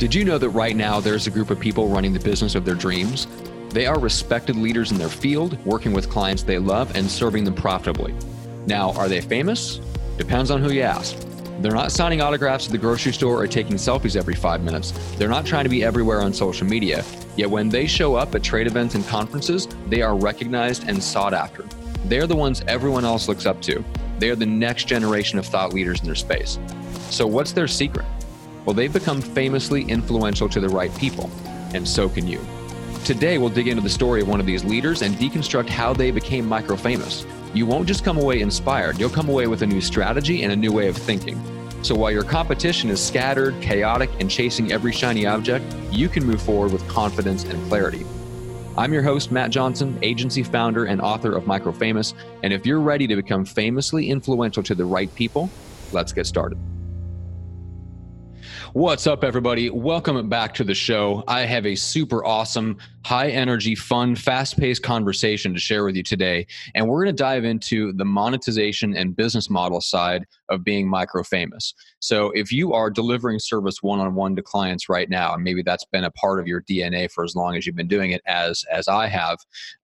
Did you know that right now there's a group of people running the business of their dreams? They are respected leaders in their field, working with clients they love and serving them profitably. Now, are they famous? Depends on who you ask. They're not signing autographs at the grocery store or taking selfies every five minutes. They're not trying to be everywhere on social media. Yet when they show up at trade events and conferences, they are recognized and sought after. They're the ones everyone else looks up to. They are the next generation of thought leaders in their space. So, what's their secret? Well, they've become famously influential to the right people, and so can you. Today, we'll dig into the story of one of these leaders and deconstruct how they became micro famous. You won't just come away inspired, you'll come away with a new strategy and a new way of thinking. So while your competition is scattered, chaotic, and chasing every shiny object, you can move forward with confidence and clarity. I'm your host, Matt Johnson, agency founder and author of Micro Famous. And if you're ready to become famously influential to the right people, let's get started. What's up, everybody? Welcome back to the show. I have a super awesome, high energy, fun, fast paced conversation to share with you today. And we're going to dive into the monetization and business model side of being micro famous. So, if you are delivering service one on one to clients right now, and maybe that's been a part of your DNA for as long as you've been doing it, as, as I have,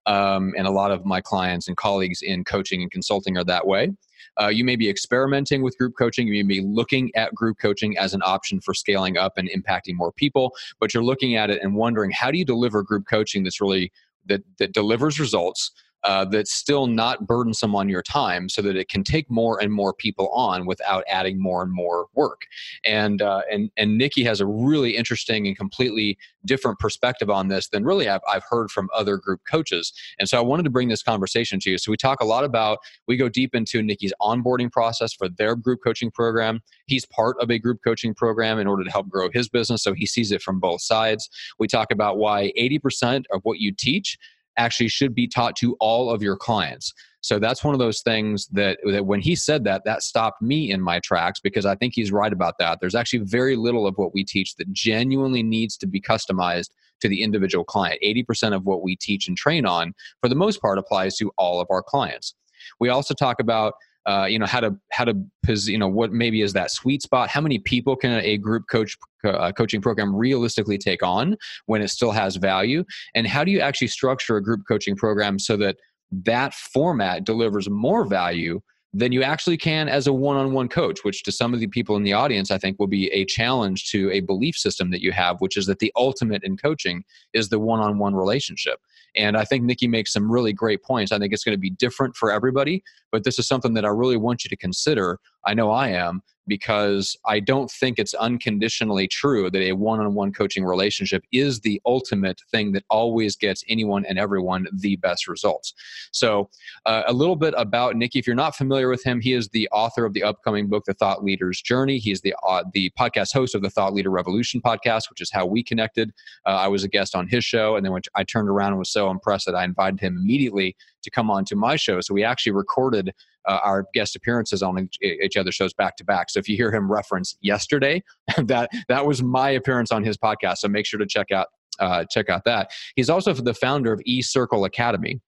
um, and a lot of my clients and colleagues in coaching and consulting are that way uh, you may be experimenting with group coaching. You may be looking at group coaching as an option for scaling up and impacting more people, but you're looking at it and wondering how do you deliver group coaching that's really that that delivers results uh, that's still not burdensome on your time so that it can take more and more people on without adding more and more work. And uh, and and nikki has a really interesting and completely different perspective on this than really I've, I've heard from other group coaches. And so i wanted to bring this conversation to you. So we talk a lot about we go deep into nikki's onboarding process for their group coaching program. He's part of a group coaching program in order to help grow his business so he sees it from both sides. We talk about why 80% of what you teach actually should be taught to all of your clients. So that's one of those things that, that when he said that, that stopped me in my tracks because I think he's right about that. There's actually very little of what we teach that genuinely needs to be customized to the individual client. 80% of what we teach and train on, for the most part, applies to all of our clients. We also talk about uh, you know how to how to you know what maybe is that sweet spot? How many people can a group coach uh, coaching program realistically take on when it still has value? And how do you actually structure a group coaching program so that that format delivers more value than you actually can as a one-on-one coach which to some of the people in the audience i think will be a challenge to a belief system that you have which is that the ultimate in coaching is the one-on-one relationship and I think Nikki makes some really great points. I think it's going to be different for everybody, but this is something that I really want you to consider. I know I am because I don't think it's unconditionally true that a one on one coaching relationship is the ultimate thing that always gets anyone and everyone the best results. So, uh, a little bit about Nikki. If you're not familiar with him, he is the author of the upcoming book, The Thought Leader's Journey. He's the, uh, the podcast host of the Thought Leader Revolution podcast, which is how we connected. Uh, I was a guest on his show, and then I turned around and was so impressed that I invited him immediately to come on to my show. So we actually recorded uh, our guest appearances on each, other's shows back to back. So if you hear him reference yesterday, that that was my appearance on his podcast. So make sure to check out uh, check out that. He's also the founder of E Circle Academy,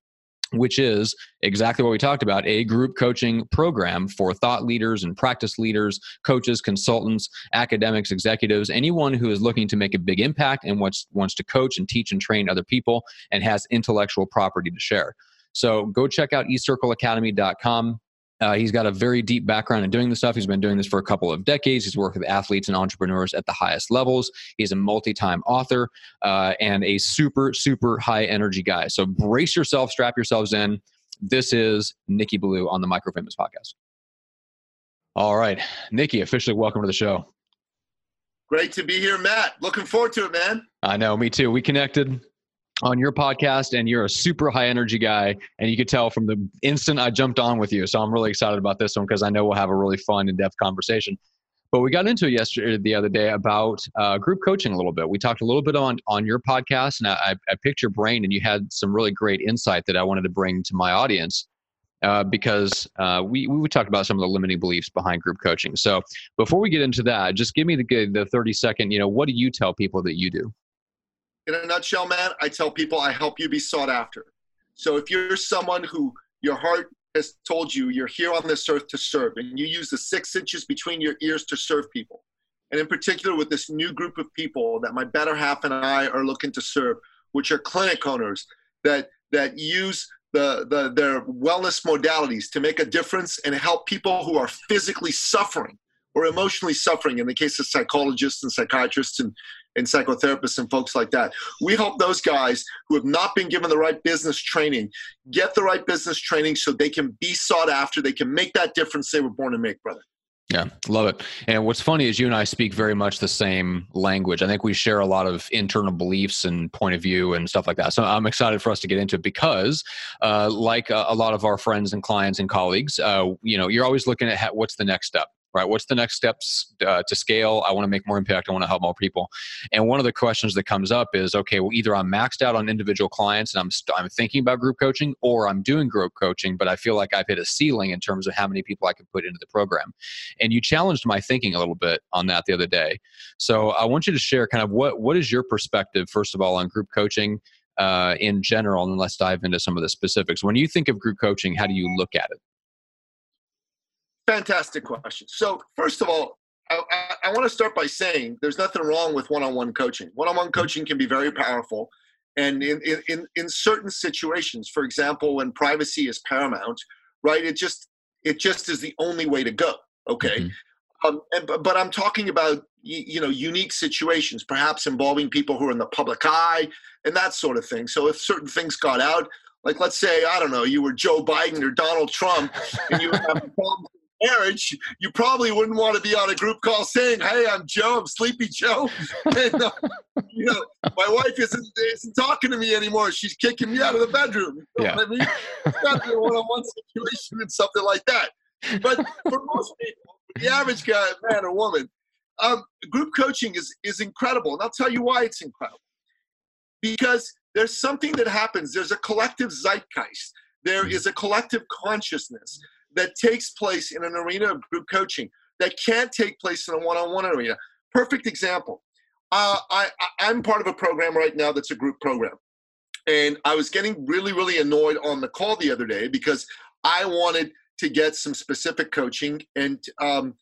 which is exactly what we talked about a group coaching program for thought leaders and practice leaders, coaches, consultants, academics, executives, anyone who is looking to make a big impact and wants, wants to coach and teach and train other people and has intellectual property to share. So go check out ecircleacademy.com. Uh, he's got a very deep background in doing this stuff. He's been doing this for a couple of decades. He's worked with athletes and entrepreneurs at the highest levels. He's a multi time author uh, and a super, super high energy guy. So brace yourself, strap yourselves in. This is Nikki Billou on the Micro Famous podcast. All right. Nikki, officially welcome to the show. Great to be here, Matt. Looking forward to it, man. I know, me too. We connected on your podcast and you're a super high energy guy and you could tell from the instant i jumped on with you so i'm really excited about this one because i know we'll have a really fun and depth conversation but we got into it yesterday the other day about uh, group coaching a little bit we talked a little bit on on your podcast and I, I picked your brain and you had some really great insight that i wanted to bring to my audience uh, because uh, we we talked about some of the limiting beliefs behind group coaching. So before we get into that, just give me the the thirty second. You know, what do you tell people that you do? In a nutshell, man, I tell people I help you be sought after. So if you're someone who your heart has told you you're here on this earth to serve, and you use the six inches between your ears to serve people, and in particular with this new group of people that my better half and I are looking to serve, which are clinic owners that that use the, the their wellness modalities to make a difference and help people who are physically suffering or emotionally suffering in the case of psychologists and psychiatrists and, and psychotherapists and folks like that. We help those guys who have not been given the right business training get the right business training so they can be sought after, they can make that difference they were born to make, brother. Yeah, love it. And what's funny is you and I speak very much the same language. I think we share a lot of internal beliefs and point of view and stuff like that. So I'm excited for us to get into it because, uh, like a, a, lot of our friends and clients and colleagues, uh, you know, you're always looking at what's the next step right? What's the next steps uh, to scale? I want to make more impact. I want to help more people. And one of the questions that comes up is, okay, well, either I'm maxed out on individual clients and I'm st- I'm thinking about group coaching, or I'm doing group coaching, but I feel like I've hit a ceiling in terms of how many people I can put into the program. And you challenged my thinking a little bit on that the other day. So I want you to share kind of what what is your perspective first of all on group coaching. Uh, in general, and let's dive into some of the specifics. When you think of group coaching, how do you look at it? Fantastic question. So, first of all, I, I, I want to start by saying there's nothing wrong with one-on-one coaching. One-on-one mm-hmm. coaching can be very powerful, and in, in, in certain situations, for example, when privacy is paramount, right? It just it just is the only way to go. Okay, mm-hmm. um, and, but I'm talking about you know unique situations, perhaps involving people who are in the public eye and that sort of thing. So if certain things got out, like let's say I don't know, you were Joe Biden or Donald Trump, and you have problems marriage, you probably wouldn't want to be on a group call saying, "Hey, I'm Joe. I'm Sleepy Joe." and, uh, you know, my wife isn't isn't talking to me anymore. She's kicking me out of the bedroom. You know yeah. I mean? It's got to be a one-on-one situation and something like that. But for most people, the average guy, man or woman, um, group coaching is is incredible, and I'll tell you why it's incredible. Because there's something that happens. There's a collective zeitgeist. There mm. a collective consciousness that takes place in an arena of group coaching that can't take place in a one-on-one arena. Perfect example. Uh, I, I'm part of a program right now that's a group program. And I was getting really, really annoyed on the call the other day because I wanted to get some specific coaching and um,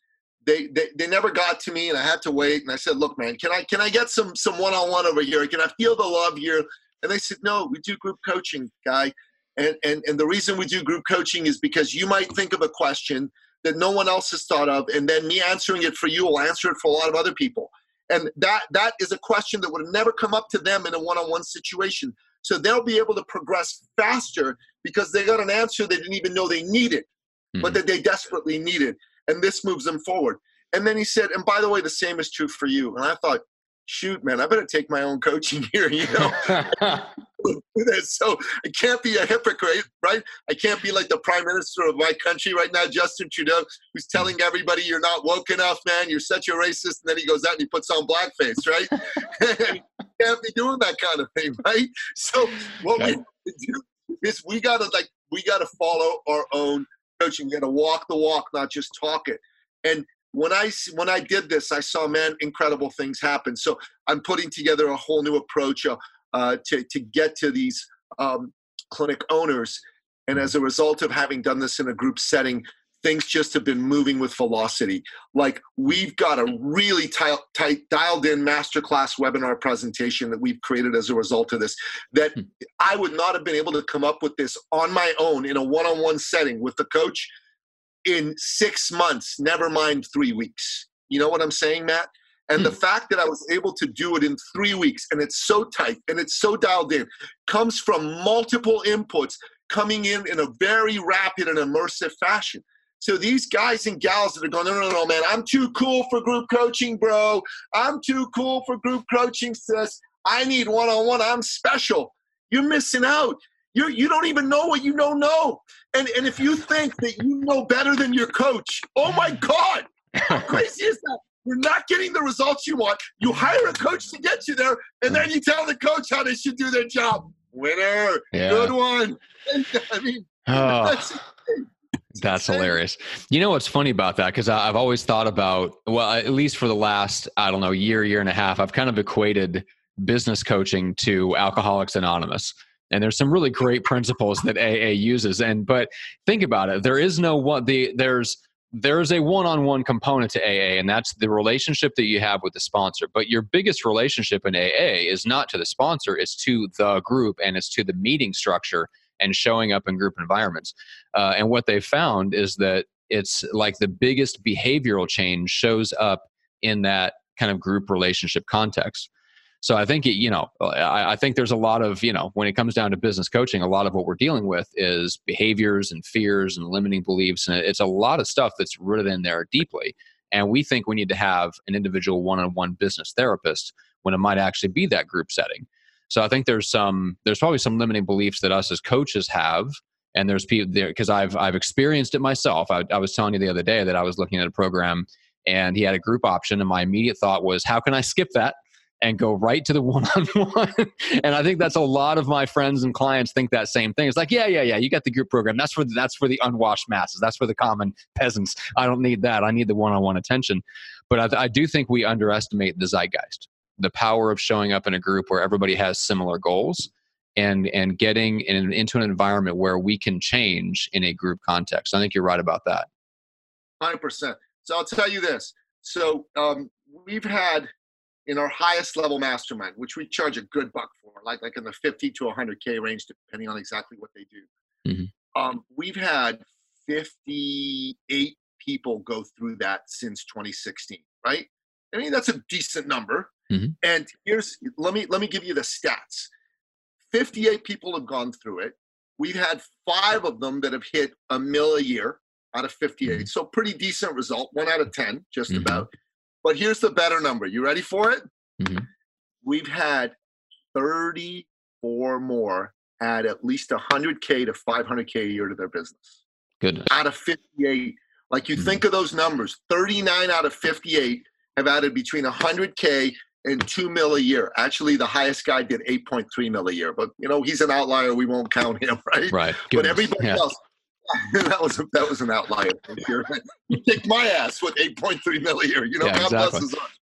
they, they they never got to me and I had to wait and I said, look, man, can I can I get some some one-on-one over here? Can I feel the love here? And they said, no, we do group coaching, guy. And, and, and the reason we do group coaching is because you might think of a question that no one else has thought of, and then me answering it for you will answer it for a lot of other people. And that that is a question that would have never come up to them in a one-on-one situation. So they'll be able to progress faster because they got an answer they didn't even know they needed, mm-hmm. but that they desperately needed. And this moves them forward. And then he said, and by the way, the same is true for you. And I thought, shoot, man, I better take my own coaching here, you know? so I can't be a hypocrite, right? I can't be like the prime minister of my country right now, Justin Trudeau, who's telling everybody you're not woke enough, man, you're such a racist, and then he goes out and he puts on blackface, right? can't be doing that kind of thing, right? So what we do is we gotta like we gotta follow our own coaching. We gotta walk the walk, not just talk it. And when I when I did this, I saw man incredible things happen. So I'm putting together a whole new approach uh, uh, to to get to these um, clinic owners, and as a result of having done this in a group setting, things just have been moving with velocity. Like we've got a really tight, tight dialed in masterclass webinar presentation that we've created as a result of this. That hmm. I would not have been able to come up with this on my own in a one on one setting with the coach in six months, never mind three weeks. You know what I'm saying, Matt? And the hmm. fact that I was able to do it in three weeks and it's so tight and it's so dialed in comes from multiple inputs coming in in a very rapid and immersive fashion. So these guys and gals that are going, no, no, no, man, I'm too cool for group coaching, bro. I'm too cool for group coaching, sis. I need one on one. I'm special. You're missing out. You you don't even know what you don't know. And and if you think that you know better than your coach, oh my God, how crazy is that? You're not getting the results you want. You hire a coach to get you there, and then you tell the coach how they should do their job. Winner, yeah. good one. I mean, oh. that's, that's hilarious. You know what's funny about that? Because I've always thought about, well, at least for the last, I don't know, year, year and a half, I've kind of equated business coaching to Alcoholics Anonymous and there's some really great principles that AA uses. And but think about it, there is no one. The there's there's a one-on-one component to AA and that's the relationship that you have with the sponsor but your biggest relationship in AA is not to the sponsor it's to the group and it's to the meeting structure and showing up in group environments uh, and what they found is that it's like the biggest behavioral change shows up in that kind of group relationship context so I think, you know, uh, I, I, think there's a lot of, you know, when it comes down to business coaching, a lot of what we're dealing with is behaviors and fears and limiting beliefs. And it's a lot of stuff that's rooted in there deeply. And we think we need to have an individual one on one business therapist when it might actually be that group setting. So I think there's some, there's probably some limiting beliefs that us as coaches have. And there's people there because I've, I've experienced it myself. I, I was telling you the other day that I was looking at a program and he had a group option. And my immediate thought was, how can I skip that? And go right to the one-on-one. And i think that's a lot of my friends and clients think that same thing. It's like yeah yeah yeah you got the group program. That's for the, that's for the unwashed masses. That's for the common peasants. I don't need that. I need the one-on-one attention. But I, I do think we underestimate the zeitgeist the power of showing up in a group where everybody has similar goals and and getting in, into an environment where we can change in a group context. I think you're right about that. 100% so i'll tell you this. So um, we've had in our highest level mastermind, which we charge a good buck for, like like in the 50 to 100k range, depending on exactly what they do. Mm-hmm. Um, we've had 58 people go through that since 2016, right? I mean that's a decent number. Mm-hmm. And here's let me let me give you the stats. 58 people have gone through it. We've had five of them that have hit a mill a year out of 58. Mm-hmm. So pretty decent result, one out of 10, just mm-hmm. about. But here's the better number. You ready for it? Mm-hmm. We've had 34 more add at least 100K to 500K a year to their business. Goodness. Out of 58. Like you mm-hmm. think of those numbers 39 out of 58 have added between 100K and 2 mil a year. Actually, the highest guy did 8.3 mil a year, but you know, he's an outlier. We won't count him, right? Right. Goodness. But everybody yeah. else, that was that was an outlier. you kicked my ass with 8.3 million. You know, yeah, exactly.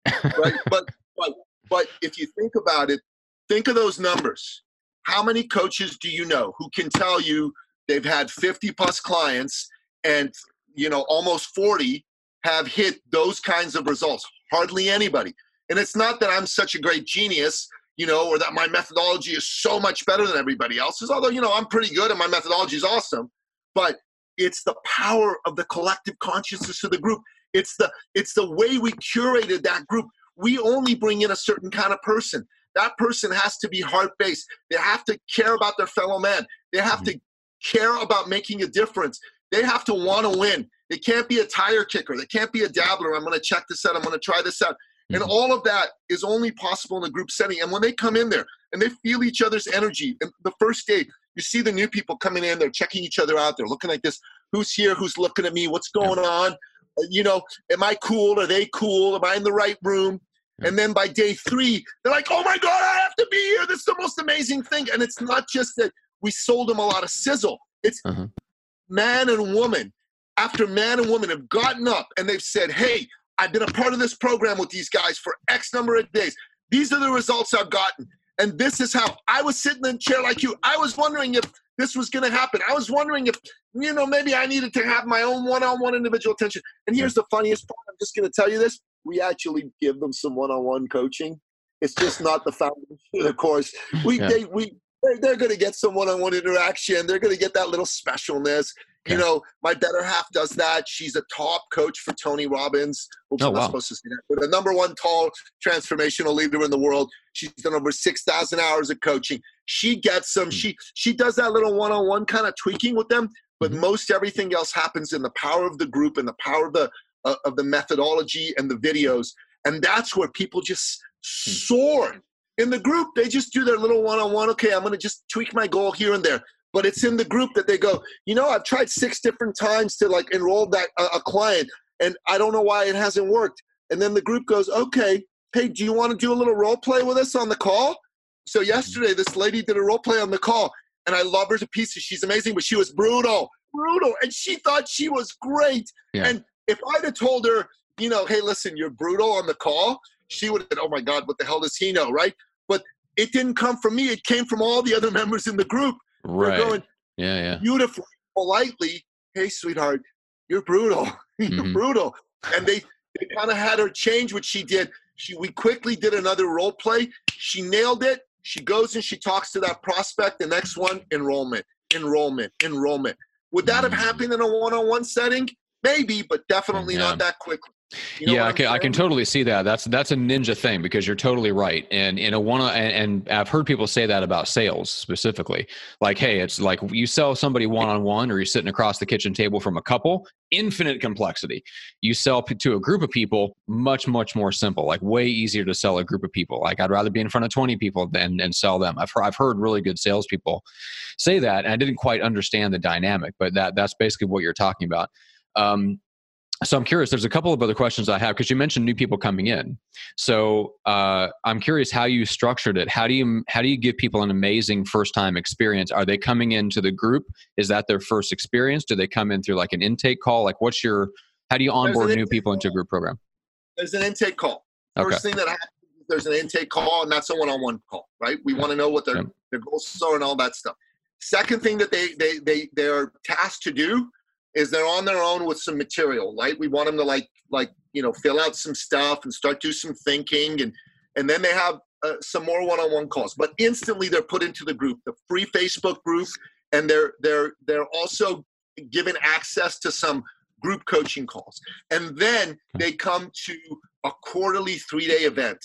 right? But but but if you think about it, think of those numbers. How many coaches do you know who can tell you they've had 50 plus clients and you know almost 40 have hit those kinds of results? Hardly anybody. And it's not that I'm such a great genius you know, or that my methodology is so much better than everybody else's. Although, you know, I'm pretty good and my methodology is awesome but it's the power of the collective consciousness of the group. It's the it's the way we curated that group. We only bring in a certain kind of person. That person has to be heart-based. They have to care about their fellow man. They have mm-hmm. to care about making a difference. They have to want to win. They can't be a tire kicker. They can't be a dabbler. I'm going to check this out. I'm going to try this out. And mm-hmm. all of that is only possible in a group setting. And when they come in there and they feel each other's energy and the first day you see the new people coming in, they're checking each other out, they're looking like this who's here, who's looking at me, what's going yeah. on? Uh, you know, am I cool? Are they cool? Am I in the right room? Yeah. And then by day three, they're like, oh my God, I have to be here. This is the most amazing thing. And it's not just that we sold them a lot of sizzle, it's uh-huh. man and woman after man and woman have gotten up and they've said, hey, I've been a part of this program with these guys for X number of days. These are the results I've gotten. And this is how I was sitting in a chair like you. I was wondering if this was going to happen. I was wondering if, you know, maybe I needed to have my own one on one individual attention. And here's the funniest part I'm just going to tell you this. We actually give them some one on one coaching. It's just not the foundation, of course. We, yeah. they, we, they're, they're going to get some one on one interaction. They're going to get that little specialness. You know, my better half does that. She's a top coach for Tony Robbins. Oops, oh, wow. supposed to say that. But the number one tall transformational leader in the world. She's done over 6,000 hours of coaching. She gets them. Mm-hmm. She she does that little one-on-one kind of tweaking with them. But mm-hmm. most everything else happens in the power of the group and the power of the uh, of the methodology and the videos. And that's where people just mm-hmm. soar in the group. They just do their little one-on-one. Okay, I'm going to just tweak my goal here and there but it's in the group that they go, you know, I've tried six different times to like enroll that uh, a client, and I don't know why it hasn't worked. And then the group goes, okay, hey, do you want to do a little role play with us on the call? So mm-hmm. yesterday, this lady did a role play on the call, and I love her to pieces. She's amazing, but she was brutal, brutal, and she thought she was great. Yeah. And if I'd have told her, you know, hey, listen, you're brutal on the call, she would have said, oh my God, what the hell does he know, right? But it didn't come from me. It came from all the other members in the group Right. Going, yeah, yeah. Beautifully, politely, hey, sweetheart, you're brutal. you're mm-hmm. brutal. And they, they kind of had her change what she did. She, we quickly did another role play. She nailed it. She goes and she talks to that prospect. The next one, enrollment, enrollment, enrollment. Would that have mm. happened in a one-on-one setting? Maybe, but definitely yeah. not that quickly. You know yeah, I can, I can totally see that. That's that's a ninja thing because you're totally right. And in a one and, and I've heard people say that about sales specifically. Like, hey, it's like you sell somebody one on one, or you're sitting across the kitchen table from a couple. Infinite complexity. You sell to a group of people, much much more simple. Like way easier to sell a group of people. Like I'd rather be in front of 20 people than and sell them. I've heard, I've heard really good salespeople say that, and I didn't quite understand the dynamic, but that that's basically what you're talking about. Um, so i'm curious there's a couple of other questions i have because you mentioned new people coming in. So uh, i'm curious how you structured it. How do you how do you give people an amazing first time experience? Are they coming into the group? Is that their first experience? Do they come in through like an intake call? Like what's your how do you onboard new people into a group program? There's an intake call. First thing that happens there's an intake call and that's a one-on-one call right? We want to know what their, yep. their goals are and all that stuff. Second thing that they they they they're tasked to do is they're on their own with some material, right? We want them to like like you know fill out some stuff and start do some thinking, and and then they have uh, some more one-on-one calls. But instantly they're put into the group, the free Facebook group, and they're they're they're also given access to some group coaching calls, and then they come to a quarterly three-day event,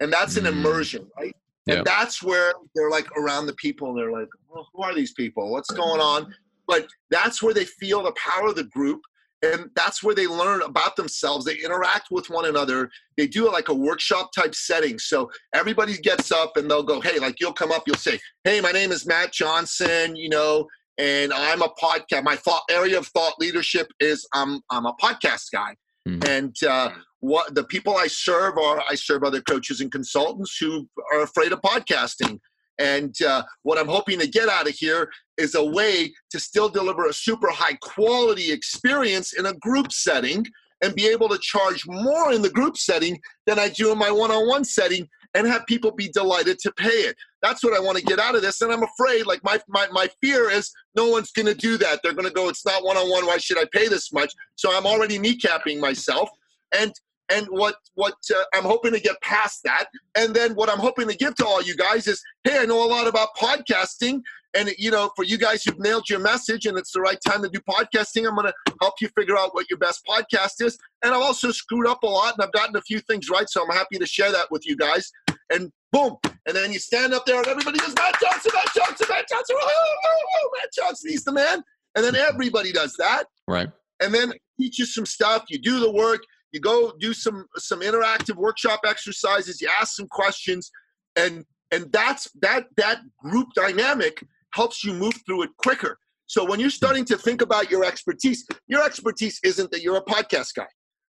and that's an mm. immersion, right? And that's where they're like around the people and they're like, well, who are these people? What's going on? But that's where they feel the power of the group and that's where they learn about themselves. They interact with one another. They do it like a workshop type setting. So everybody gets up and they'll go hey like you'll come up you'll say hey my name is matt johnson you know and i'm a podcast my thought area of thought leadership is i'm i'm a podcast guy. Mm-hmm. and uh, what the people i serve are i serve other coaches and consultants who are afraid of podcasting and uh, what I'm hoping to get out of here is a way to still deliver a super high quality experience in a group setting and be able to charge more in the group setting than I do in my one on one setting and have people be delighted to pay it. That's what I want to get out of this. And I'm afraid, like, my, my, my fear is no one's going to do that. They're going to go, it's not one on one. Why should I pay this much? So I'm already kneecapping myself. And and what what uh, I'm hoping to get past that. And then what I'm hoping to give to all you guys is, hey, I know a lot about podcasting, and you know, for you guys who've nailed your message and it's the right time to do podcasting, I'm going to help you figure out what your best podcast is. And I've also screwed up a lot, and I've gotten a few things right, so I'm happy to share that with you guys. And boom, and then you stand up there, and everybody goes, Matt Johnson, Matt Johnson, Matt Johnson, oh, oh, oh, Matt Johnson, he's the man. And then everybody does that, right? And then teach you some stuff. You do the work you go do some some interactive workshop exercises you ask some questions and and that's that that group dynamic helps you move through it quicker. So when you're starting to think about your expertise your expertise isn't that you're a podcast guy.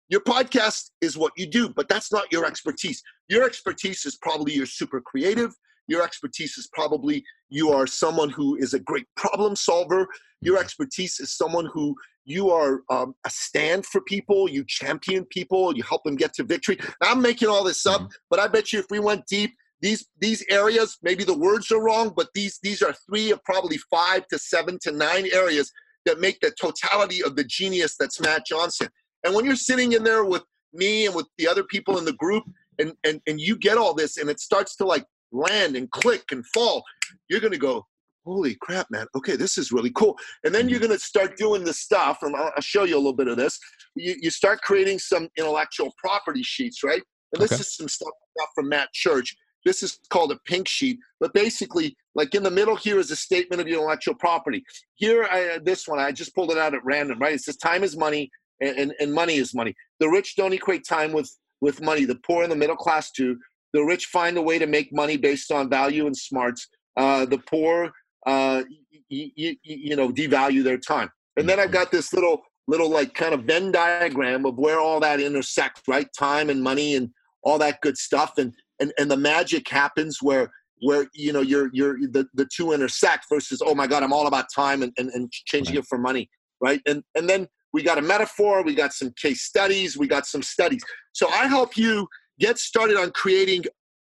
Your podcast is what you do but that's not your expertise. Your expertise is probably you're super creative your expertise is probably you are someone who is a great problem solver. Your expertise is someone who you are um, a stand for people you champion people you help them get to victory. Now, i'm making all this up mm-hmm. but i bet you if we went deep these these areas maybe the words are wrong but these these are three of probably five to seven to nine areas that make the totality of the genius that's matt johnson. And when you're sitting in there with me and with the other people in the group and and, and you get all this and it starts to like land and click and fall you're going to go holy crap, man. Okay, this is really cool. And then you're mm-hmm. going to start doing the stuff, and I'll, I'll, show you a little bit of this. You, you start creating some intellectual property sheets, right? And this okay. is some stuff from Matt Church. This is called a pink sheet, but basically, like in the middle here is a statement of your intellectual property. Here, I, this one, I just pulled it out at random, right? It says time is money and, and, and money is money. The rich don't equate time with, with money. The poor and the middle class do. The rich find a way to make money based on value and smarts. Uh, the poor uh, you, you know devalue their time. And then I've mm-hmm. got this little little like kind of Venn diagram of where all that intersects, right? Time and money and all that good stuff. And and and the magic happens where where you know you're you're the, the two intersect versus oh my god i'm all about time and, and, and changing right. it for money right and and then we got a metaphor we got some case studies we got some studies so i help you get started on creating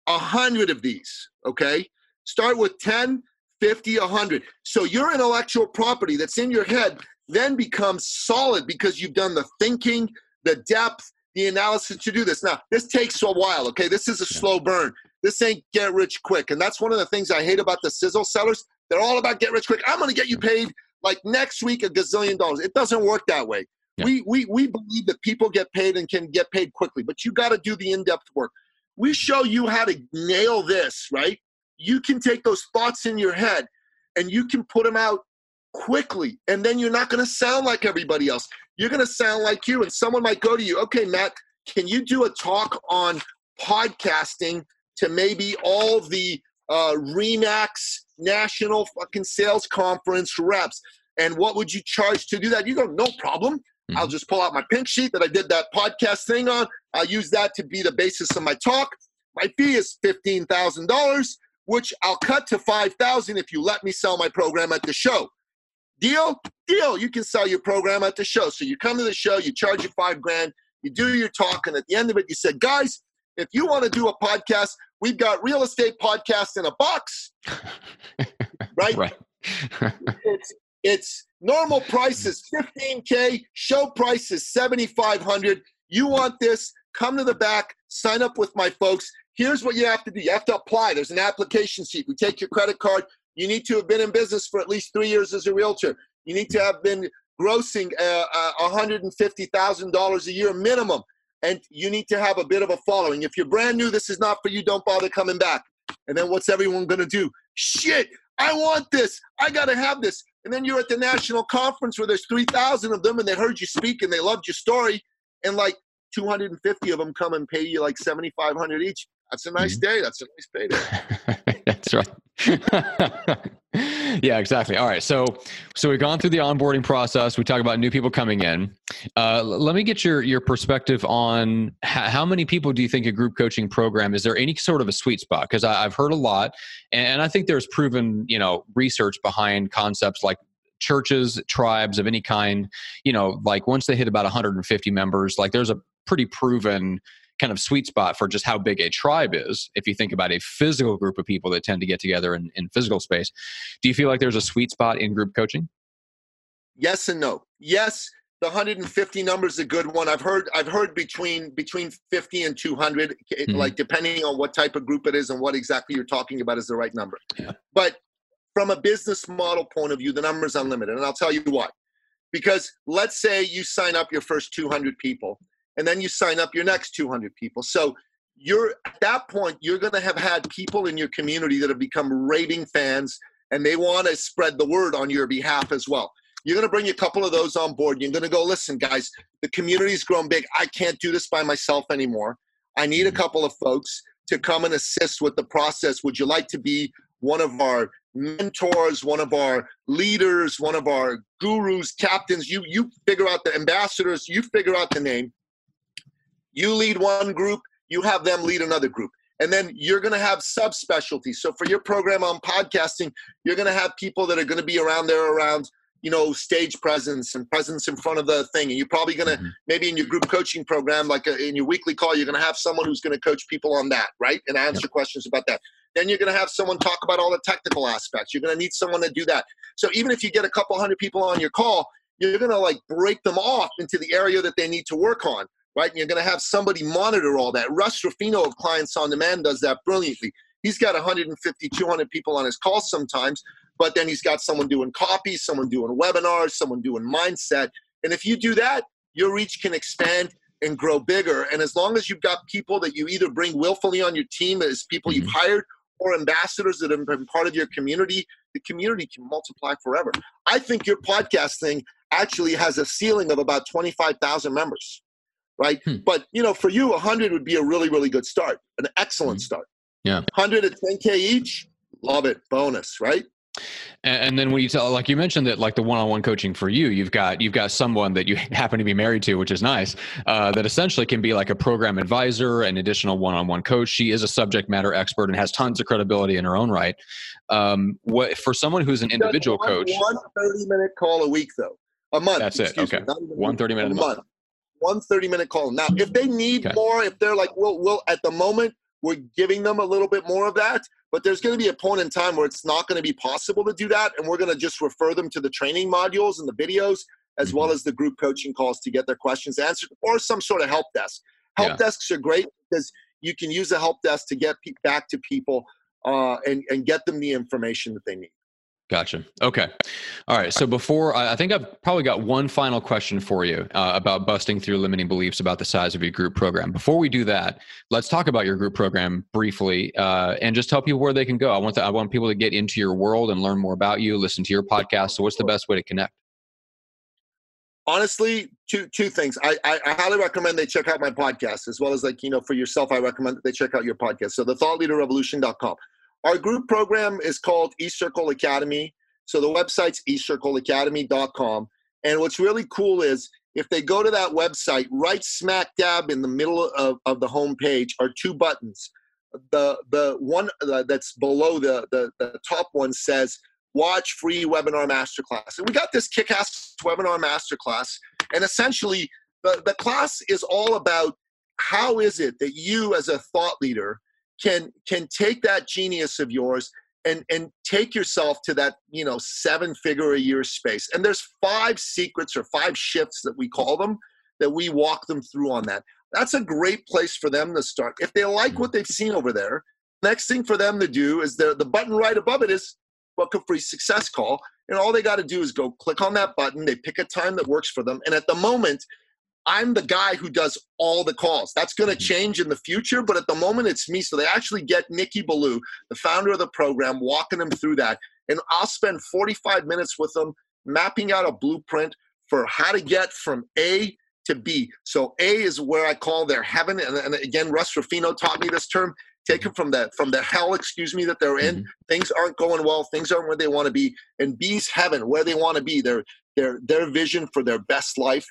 a hundred of these okay start with 10 50, 100. So your intellectual property that's in your head, then becomes solid because you've done the thinking, the depth, the analysis to do this. Now, this takes a while, okay? This is a yeah. slow burn. This ain't get rich quick. And that's one of the things I hate about the sizzle sellers. They're all about get rich quick. I'm going to get you paid like next week a gazillion dollars. It doesn't work that way. We, we, we believe that people get paid and can get paid quickly, but you got to do the in depth work. We show you how to nail this, right? You can take those thoughts in your head and you can put them out quickly. And then you're not going to sound like everybody else. You're going to sound like you. And someone might go to you, okay, Matt, can you do a talk on podcasting to maybe all the uh, Remax National fucking Sales Conference reps? And what would you charge to do that? You go, no problem. Mm-hmm. I'll just pull out my pink sheet that I did that podcast thing on. I'll use that to be the basis of my talk. My fee is $15,000, which I'll cut to 5000 if you let me sell my program at the show. Deal? Deal. You can sell your program at the show. So you come to the show, you charge you five grand, you do your talk, and at the end of it, you said, guys, if you want to do a podcast, we've got real estate podcast in a box. right? Right. it's it's normal price is 15k, show price is 7500. You want this? Come to the back, sign up with my folks. Here's what you have to do. You have to apply. There's an application sheet. We take your credit card, you need to have been in business for at least three years as a realtor. You need to have been grossing uh, uh, $150,000 a year minimum. And you need to have a bit of a following. If you're brand new, this is not for you. Don't bother coming back. And then what's everyone going to do? Shit, I want this. I got to have this. And then you're at the national conference where there's 3,000 of them and they heard you speak and they loved your story. And like 250 of them come and pay you like 7,500 each. That's a nice mm-hmm. day. That's a nice payday. That's right. yeah, exactly. All right. So, so we've gone through the onboarding process. We talk about new people coming in. Uh, let me get your your perspective on h- how many people do you think a group coaching program is there any sort of a sweet spot? Because I've heard a lot, and I think there's proven you know research behind concepts like churches, tribes of any kind. You know, like once they hit about 150 members, like there's a pretty proven kind of sweet spot for just how big a tribe is if you think about a physical group of people that tend to get together in, in physical space do you feel like there's a sweet spot in group coaching? Yes and no. Yes the 150 number is a good one. I've heard i've heard between between 50 and 200 mm-hmm. like depending on what type of group it is and what exactly you're talking about is the right number. Yeah. but from a business model point of view the number is unlimited and i'll tell you why. Because let's say you sign up your first 200 people and then you sign up your next 200 people. So you're at that point, you're going to have had people in your community that have become raving fans and they want to spread the word on your behalf as well. You're going to bring a couple of those on board. You're going to go, listen, guys, the community's grown big. I can't do this by myself anymore. I need a mm-hmm. couple of folks to come and assist with the process. Would you like to be one of our mentors, one of our leaders, one of our gurus, captains? You you figure out the ambassadors, you figure out the name. You lead one group, you have them lead another group. And then you're going to have subspecialties. So for your program on podcasting, you're going to have people that are going to be around there around, you know, stage presence and presence in front of the thing. And you're probably going to, mm-hmm. maybe in your group coaching program, like a, uh, in your weekly call, you're going to have someone who's going to coach people on that, right? And answer yep. questions about that. Then you're going to have someone talk about all the technical aspects. You're going to need someone to do that. So even if you get a couple hundred people on your call, you're going to like break them off into the area that they need to work on right? And you're going to have somebody monitor all that. Russ Ruffino of Clients on Demand does that brilliantly. He's got 150, 200 people on his calls sometimes, but then he's got someone doing copy, someone doing webinars, someone doing mindset. And if you do that, your reach can expand and grow bigger. And as long as you've got people that you either bring willfully on your team as people mm-hmm. you've hired or ambassadors that have been part of your community, the community can multiply forever. I think your podcast thing actually has a ceiling of about 25,000 members right? Hmm. But you know, for you, 100 would be a really, really good start, an excellent hmm. start. Yeah, 100 at 10k each, love it, bonus, right? And then when you tell, like you mentioned that, like the one-on-one coaching for you, you've got you've got someone that you happen to be married to, which is nice. Uh, that essentially can be like a program advisor, an additional one-on-one coach. She is a subject matter expert and has tons of credibility in her own right. Um, what for someone who's an individual one, coach? One 30-minute call a week, though, a month. That's it. Okay, me, one 30-minute a month. month one 30 minute call. Now, if they need okay. more, if they're like, well, well, at the moment, we're giving them a little bit more of that, but there's going to be a point in time where it's not going to be possible to do that. And we're going to just refer them to the training modules and the videos as well as the group coaching calls to get their questions answered or some sort of help desk. Help yeah. desks are great because you can use a help desk to get back to people uh, and, and get them the information that they need. Gotcha. Okay. All right. So before I think I've probably got one final question for you uh, about busting through limiting beliefs about the size of your group program. Before we do that, let's talk about your group program briefly uh, and just tell people where they can go. I want I want people to get into your world and learn more about you, listen to your podcast. So what's the best way to connect? Honestly, two two things. I, I, I highly recommend they check out my podcast as well as like you know for yourself. I recommend that they check out your podcast. So the thoughtleaderrevolution.com. Our group program is called eCircle Academy. So the website's eCircleacademy.com. And what's really cool is if they go to that website, right smack dab in the middle of, of the homepage are two buttons. The the one that's below the, the the top one says watch free webinar masterclass. And we got this kick-ass webinar masterclass. And essentially the, the class is all about how is it that you as a thought leader can can take that genius of yours and and take yourself to that you know seven figure a year space. And there's five secrets or five shifts that we call them that we walk them through on that. That's a great place for them to start. If they like what they've seen over there next thing for them to do is the, the button right above it is book a free success call. And all they got to do is go click on that button. They pick a time that works for them. And at the moment I'm the guy who does all the calls. That's going to mm-hmm. change in the future, but at the moment it's me. So they actually get Nikki Billou, the founder of the program, walking them through that. And I'll spend 45 minutes with them mapping out a blueprint for how to get from A to B. So A is where I call their heaven. And, and again, Russ Ruffino taught me this term. Take them from the from the hell, excuse me, that they're in. Mm-hmm. Things aren't going well. Things aren't where they want to be. And B's heaven, where they want to be. Their their their vision for their best life.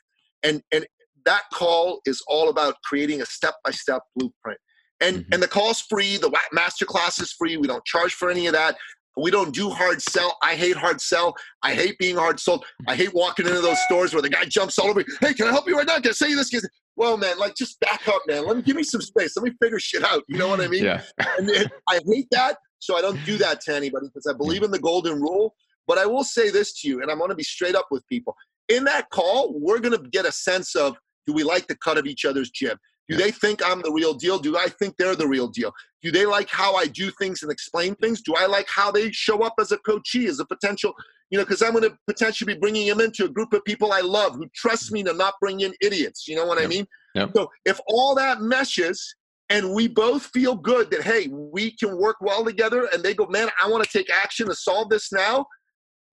And and that call is all about creating a step-by-step blueprint. And mm-hmm. and the call's free. The master class is free. We don't charge for any of that. We don't do hard sell. I hate hard sell. I hate being hard sold. I hate walking into those stores where the guy jumps all over me. Hey, can I help you right now? Can I say this? Well, man, like just back up, man. Let me give me some space. Let me figure shit out. You know what I mean? Yeah. and it, I hate that, so I don't do that to anybody because I believe in the golden rule. But I will say this to you, and I'm going to be straight up with people. In that call, we're going to get a sense of do we like the cut of each other's jib? Do they think I'm the real deal? Do I think they're the real deal? Do they like how I do things and explain things? Do I like how they show up as a coachee, as a potential, you know, because I'm going to potentially be bringing him into a group of people I love who trust me to not bring in idiots. You know what yep. I mean? Yep. So if all that meshes and we both feel good that, hey, we can work well together and they go, man, I want to take action to solve this now,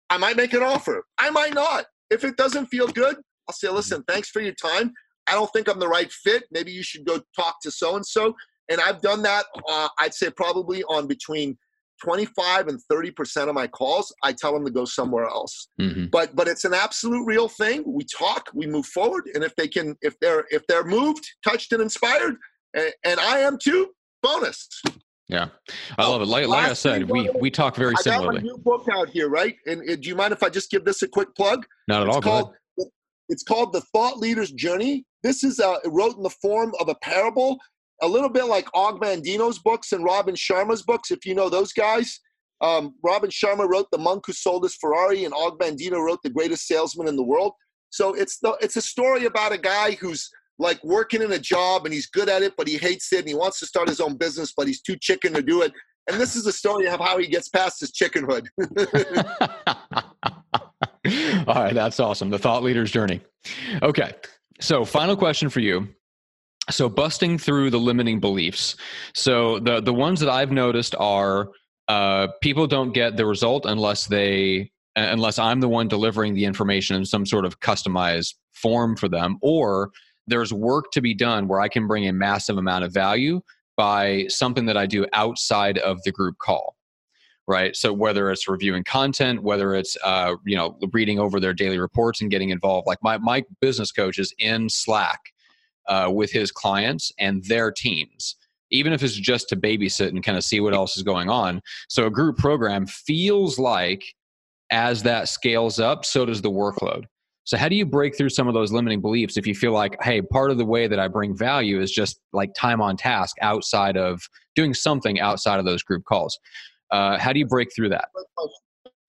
I might make an offer. I might not. If it doesn't feel good, I'll say, mm-hmm. listen, thanks for your time. I don't think I'm the right fit. Maybe you should go talk to so and so. And I've done that, uh, I'd say probably on between 25 and 30% of my calls, I tell them to go somewhere else. Mm-hmm. But but it's an absolute real thing. We talk, we move forward, and if they can, if they're if they're moved, touched, and inspired, and, and I am too, bonus. Yeah, I love it. Like, like I said, we we talk very similarly. I got my new book out here, right? And, and, do you mind if I just give this a quick plug? Not at it's all. Called, it's called The Thought Leader's Journey. This is uh, wrote in the form of a parable, a little bit like Og Mandino's books and Robin Sharma's books, if you know those guys. Um, Robin Sharma wrote The Monk Who Sold His Ferrari, and Og Mandino wrote The Greatest Salesman in the World. So it's the it's a story about a guy who's like working in a job and he's good at it, but he hates it and he wants to start his own business, but he's too chicken to do it. And this is a story of how he gets past his chickenhood. All right, that's awesome. The thought leader's journey. Okay. So, final question for you. So, busting through the limiting beliefs. So, the the ones that I've noticed are uh, people don't get the result unless they unless I'm the one delivering the information in some sort of customized form for them, or there's work to be done where I can bring a massive amount of value by something that I do outside of the group call right? So whether it's reviewing content whether it's uh, you know reading over their daily reports and getting involved like my, my business coach is in slack uh, with his clients and their teams even if it's just to babysit and kind of see what else is going on. So a group program feels like as that scales up so does the workload. So how do you break through some of those limiting beliefs if you feel like hey part of the way that i bring value is just like time on task outside of doing something outside of those group calls uh, how do you break through that?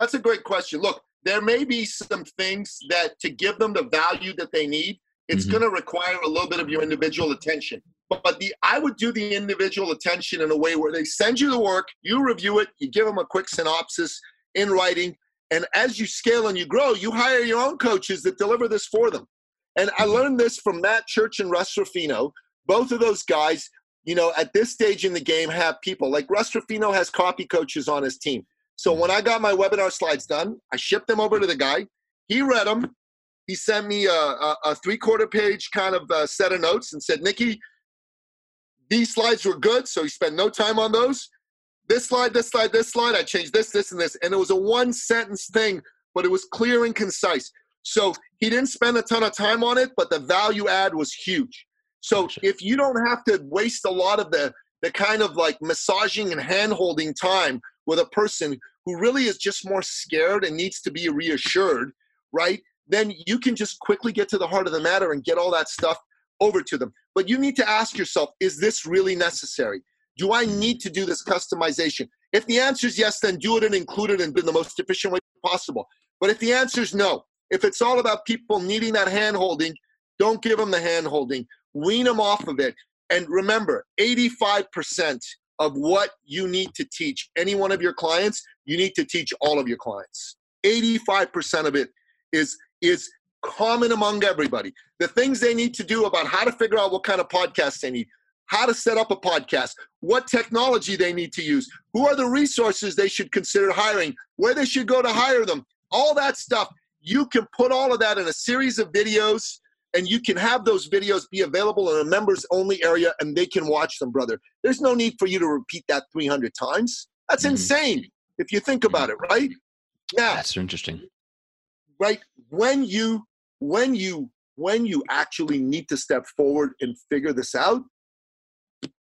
That's a great question. Look, there may be some things that to give them the value that they need, it's Mhm. going to require a little bit of your individual attention. But, but the I would do the individual attention in a way where they send you the work, you review it, you give them a quick synopsis in writing, and as you scale and you grow, you hire your own coaches that deliver this for them. And I learned this from Matt Church and Russ Ruffino. Both of those guys, you know, at this stage in the game, have people like Russ has copy coaches on his team. So when I got my webinar slides done, I shipped them over to the guy. He read them. He sent me a, a, a three quarter page kind of uh, set of notes and said, Nikki, these slides were good. So he spent no time on those. This slide, this slide, this slide, I changed this, this, and this. And it was a one sentence thing, but it was clear and concise. So he didn't spend a ton of time on it, but the value add was huge. So if you don't have to waste a lot of the the kind of like massaging and hand holding time with a person who really is just more scared and needs to be reassured, right? Then you can just quickly get to the heart of the matter and get all that stuff over to them. But you need to ask yourself, is this really necessary? Do I need to do this customization? If the answer is yes, then do it and include it in the most efficient way possible. But if the answer is no, if it's all about people needing that hand holding, don't give them the hand holding. Wean them off of it. And remember, 85% of what you need to teach any one of your clients, you need to teach all of your clients. 85% of it is is common among everybody. The things they need to do about how to figure out what kind of podcast they need, how to set up a podcast, what technology they need to use, who are the resources they should consider hiring, where they should go to hire them, all that stuff. You can put all of that in a series of videos and you can have those videos be available in a members only area and they can watch them, brother. There's no need for you to repeat that 300 times. That's Mhm. insane if you think about it, right? Now, That's interesting. right when you when you when you actually need to step forward and figure this out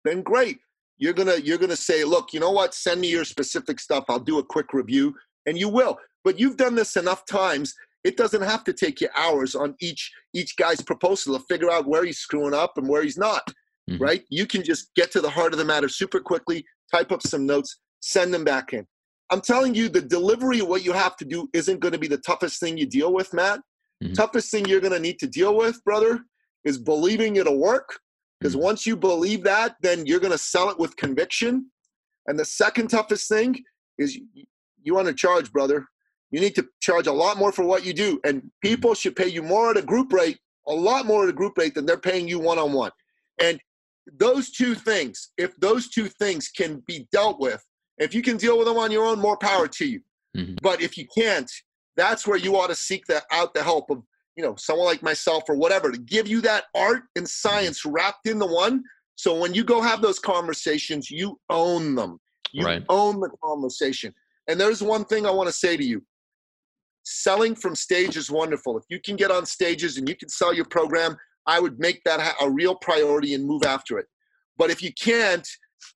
then great you're gonna you're gonna say look you know what send me your specific stuff i'll do a quick review and you will but you've done this enough times it doesn't have to take you hours on each each guy's proposal to figure out where he's screwing up and where he's not Mhm. right you can just get to the heart of the matter super quickly type up some notes send them back in i'm telling you the delivery of what you have to do isn't going to be the toughest thing you deal with matt Mhm. toughest thing you're going to need to deal with brother is believing it'll work because Mhm. once you believe that then you're going to sell it with conviction and the second toughest thing is you want to charge brother you need to charge a lot more for what you do. And people should pay you more at a group rate a lot more at a group rate than they're paying you one-on-one. And those two things if those two things can be dealt with if you can deal with them on your own more power to you. Mhm. but if you can't that's where you ought to seek the, out the help of you know someone like myself or whatever to give you that art and science wrapped into one. So when you go have those conversations you own them. You Right. own the conversation. And there's one thing i want to say to you selling from stage is wonderful if you can get on stages and you can sell your program i would make that a real priority and move after it but if you can't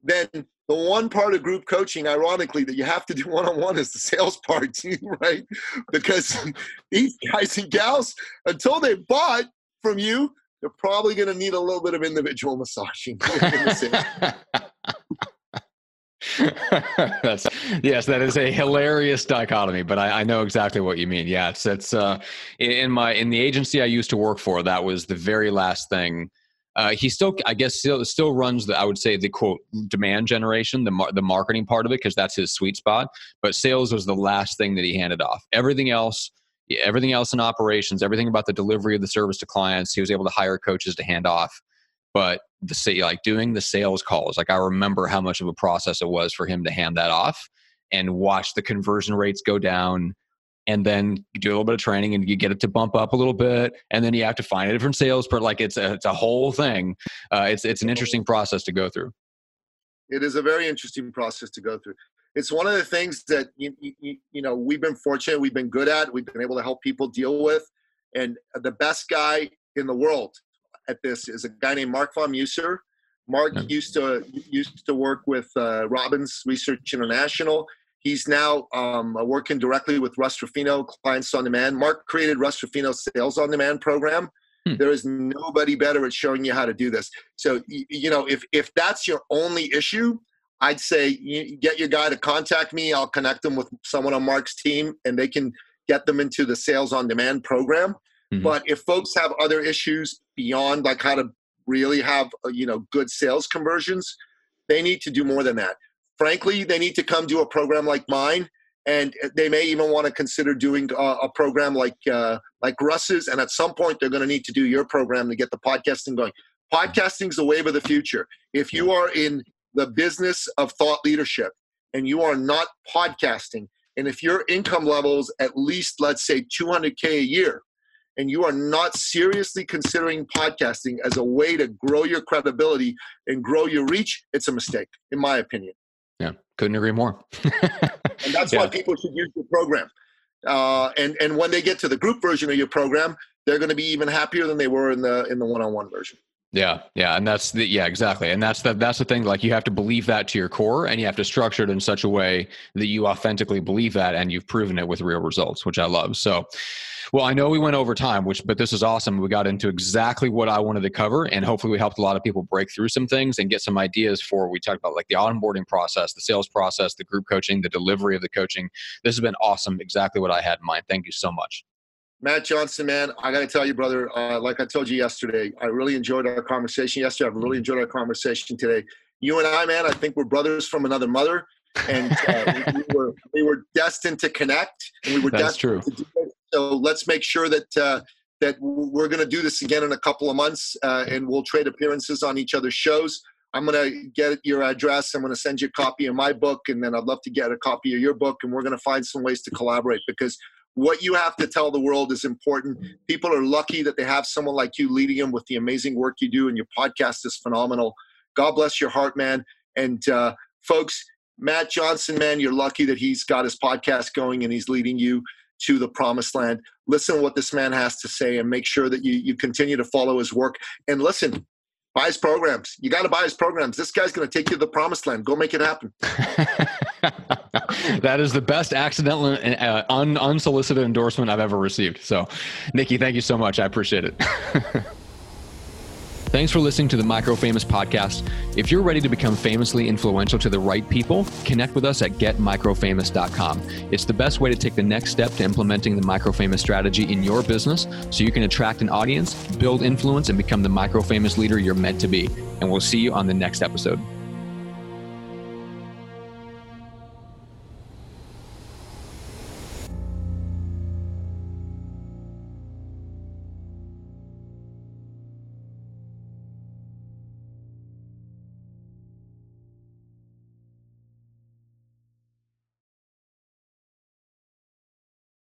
then the one part of group coaching, ironically, that you have to do one on one is the sales part, right? Because these guys and gals, until they bought from you, they're probably going to need a little bit of individual massaging. That's yes, that is a hilarious dichotomy, but I, I know exactly what you mean. Yeah, it's it's uh, in- my in the agency I used to work for. That was the very last thing. Uh, he still, I guess, still still runs the I would say the quote demand generation, the mar- the marketing part of it, because that's his sweet spot. But sales was the last thing that he handed off. Everything else, everything else in operations, everything about the delivery of the service to clients, he was able to hire coaches to hand off. But the say like doing the sales calls, like I remember how much of a process it was for him to hand that off and watch the conversion rates go down. And then you do a little bit of training and you get it to bump up a little bit, and then you have to find a different sales per like it's a it's a whole thing. Uh, it's it's an interesting process to go through. it is a very interesting process to go through. It's one of the things that you, you, you know we've been fortunate, we've been good at, we've been able to help people deal with, and the best guy in the world at this is a guy named Mark von Musser. Mark used to used to work with uh, Robbins Research International. He's now um, working directly with Russ Ruffino, Clients on Demand. Mark created Russ Ruffino's Sales on Demand program. Hmm. There is nobody better at showing you how to do this. So you know, if if that's your only issue, I'd say you get your guy to contact me. I'll connect them with someone on Mark's team, and they can get them into the sales on demand program. Mm-hmm. But if folks have other issues beyond like how to really have uh, you know good sales conversions, they need to do more than that. Frankly, they need to come do a program like mine, and they may even want to consider doing a, a program like uh, like Russ's. And at some point, they're going to need to do your program to get the podcasting going. Podcasting is the wave of the future. If you are in the business of thought leadership and you are not podcasting, and if your income levels at least let's say 200k a year, and you are not seriously considering podcasting as a way to grow your credibility and grow your reach, it's a mistake, in my opinion. Yeah, couldn't agree more. and that's yeah. why people should use your program. Uh, and and when they get to the group version of your program, they're going to be even happier than they were in the in the one-on-one version. Yeah, yeah, and that's the yeah exactly, and that's the that's the thing. Like you have to believe that to your core, and you have to structure it in such a way that you authentically believe that, and you've proven it with real results, which I love. So, well, I know we went over time, which but this is awesome. We got into exactly what I wanted to cover, and hopefully we helped a lot of people break through some things and get some ideas for. We talked about like the onboarding process, the sales process, the group coaching, the delivery of the coaching. This has been awesome. Exactly what I had in mind. Thank you so much. Matt Johnson, man, I got to tell you, brother, uh, like I told you yesterday, I really enjoyed our conversation yesterday. I've really enjoyed our conversation today. You and I, man, I think we're brothers from another mother. And uh, we, were, we were destined to connect. And we were That's destined true. to do it. So let's make sure that, uh, that we're going to do this again in a couple of months uh, and we'll trade appearances on each other's shows. I'm going to get your address. I'm going to send you a copy of my book, and then I'd love to get a copy of your book. And we're going to find some ways to collaborate because what you have to tell the world is important. People are lucky that they have someone like you leading them with the amazing work you do, and your podcast is phenomenal. God bless your heart, man. And uh, folks, Matt Johnson, man, you're lucky that he's got his podcast going and he's leading you to the promised land. Listen to what this man has to say and make sure that you, you continue to follow his work. And listen, buy his programs. You got to buy his programs. This guy's going to take you to the promised land. Go make it happen. that is the best accidental uh, un- unsolicited endorsement I've ever received. So, Nikki, thank you so much. I appreciate it. Thanks for listening to the Micro Famous podcast. If you're ready to become famously influential to the right people, connect with us at getmicrofamous.com. It's the best way to take the next step to implementing the micro famous strategy in your business so you can attract an audience, build influence, and become the micro famous leader you're meant to be. And we'll see you on the next episode.